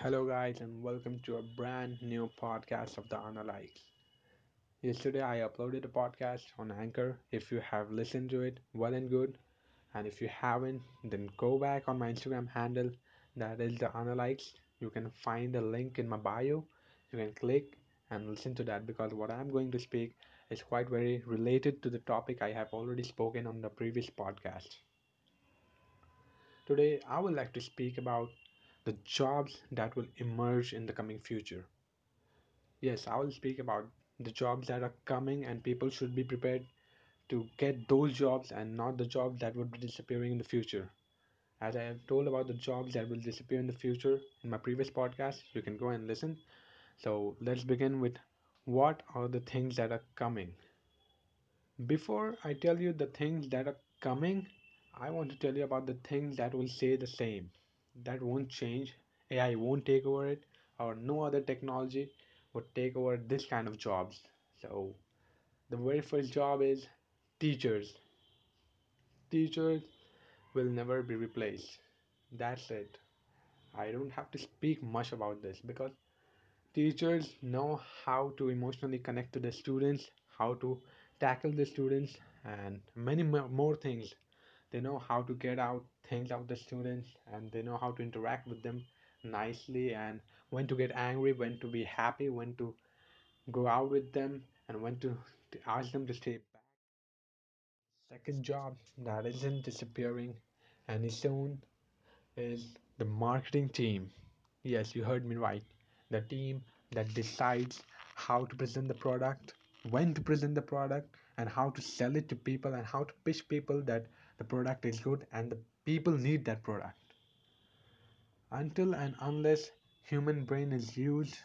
Hello, guys, and welcome to a brand new podcast of the Analytes. Yesterday, I uploaded a podcast on Anchor. If you have listened to it, well and good. And if you haven't, then go back on my Instagram handle, that is the Analytes. You can find the link in my bio. You can click and listen to that because what I'm going to speak is quite very related to the topic I have already spoken on the previous podcast. Today, I would like to speak about the jobs that will emerge in the coming future. Yes, I will speak about the jobs that are coming, and people should be prepared to get those jobs and not the jobs that would be disappearing in the future. As I have told about the jobs that will disappear in the future in my previous podcast, you can go and listen. So let's begin with what are the things that are coming. Before I tell you the things that are coming, I want to tell you about the things that will stay the same, that won't change. AI won't take over it, or no other technology would take over this kind of jobs. So, the very first job is teachers. Teachers will never be replaced. That's it. I don't have to speak much about this because teachers know how to emotionally connect to the students, how to tackle the students, and many more things they know how to get out things out the students and they know how to interact with them nicely and when to get angry when to be happy when to go out with them and when to, to ask them to stay back. Second job that isn't disappearing any soon is the marketing team. Yes you heard me right. The team that decides how to present the product when to present the product and how to sell it to people and how to pitch people that the product is good and the people need that product. Until and unless human brain is used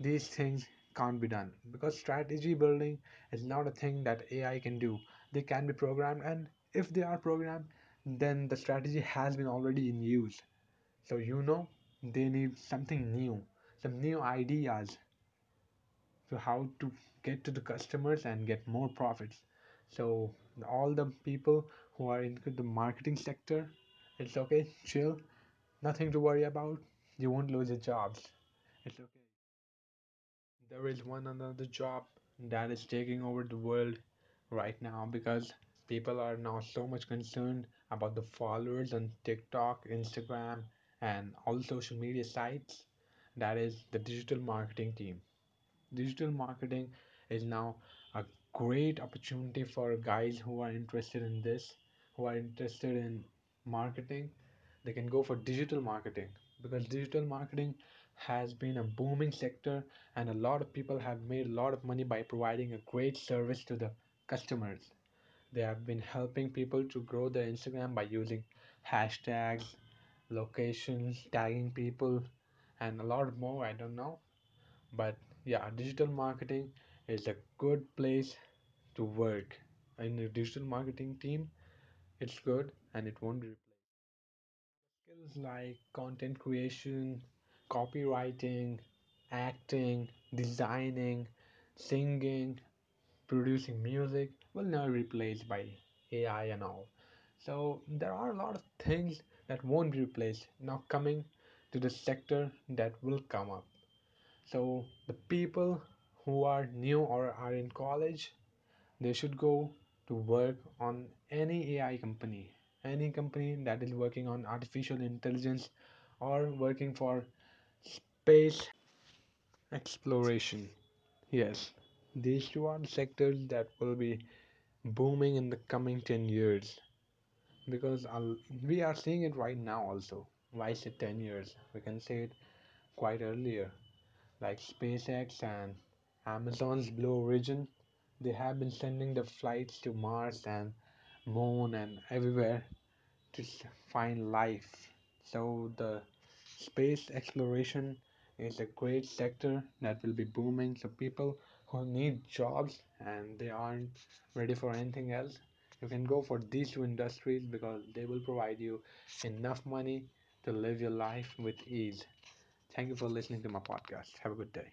these things can't be done because strategy building is not a thing that ai can do. They can be programmed and if they are programmed then the strategy has been already in use. So you know they need something new some new ideas to how to get to the customers and get more profits so all the people who are in the marketing sector it's okay chill nothing to worry about you won't lose your jobs it's okay there is one another job that is taking over the world right now because people are now so much concerned about the followers on TikTok, Instagram, and all social media sites. That is the digital marketing team. Digital marketing is now a great opportunity for guys who are interested in this, who are interested in marketing. They can go for digital marketing because digital marketing has been a booming sector and a lot of people have made a lot of money by providing a great service to the customers. They have been helping people to grow their Instagram by using hashtags, locations, tagging people, and a lot more. I don't know. But yeah, digital marketing is a good place to work. In a digital marketing team, it's good and it won't be replaced. Skills like content creation, copywriting, acting, designing, singing, producing music will never be replaced by AI and all. So there are a lot of things that won't be replaced now coming to the sector that will come up. So the people who are new or are in college, they should go to work on any AI company, any company that is working on artificial intelligence or working for space exploration. Yes, these two are sectors that will be booming in the coming 10 years because I'll, we are seeing it right now also. Why say 10 years? We can say it quite earlier. Like SpaceX and Amazon's Blue Origin, they have been sending the flights to Mars and Moon and everywhere to find life. So the space exploration is a great sector that will be booming. So people who need jobs and they aren't ready for anything else, you can go for these two industries because they will provide you enough money to live your life with ease. Thank you for listening to my podcast. Have a good day.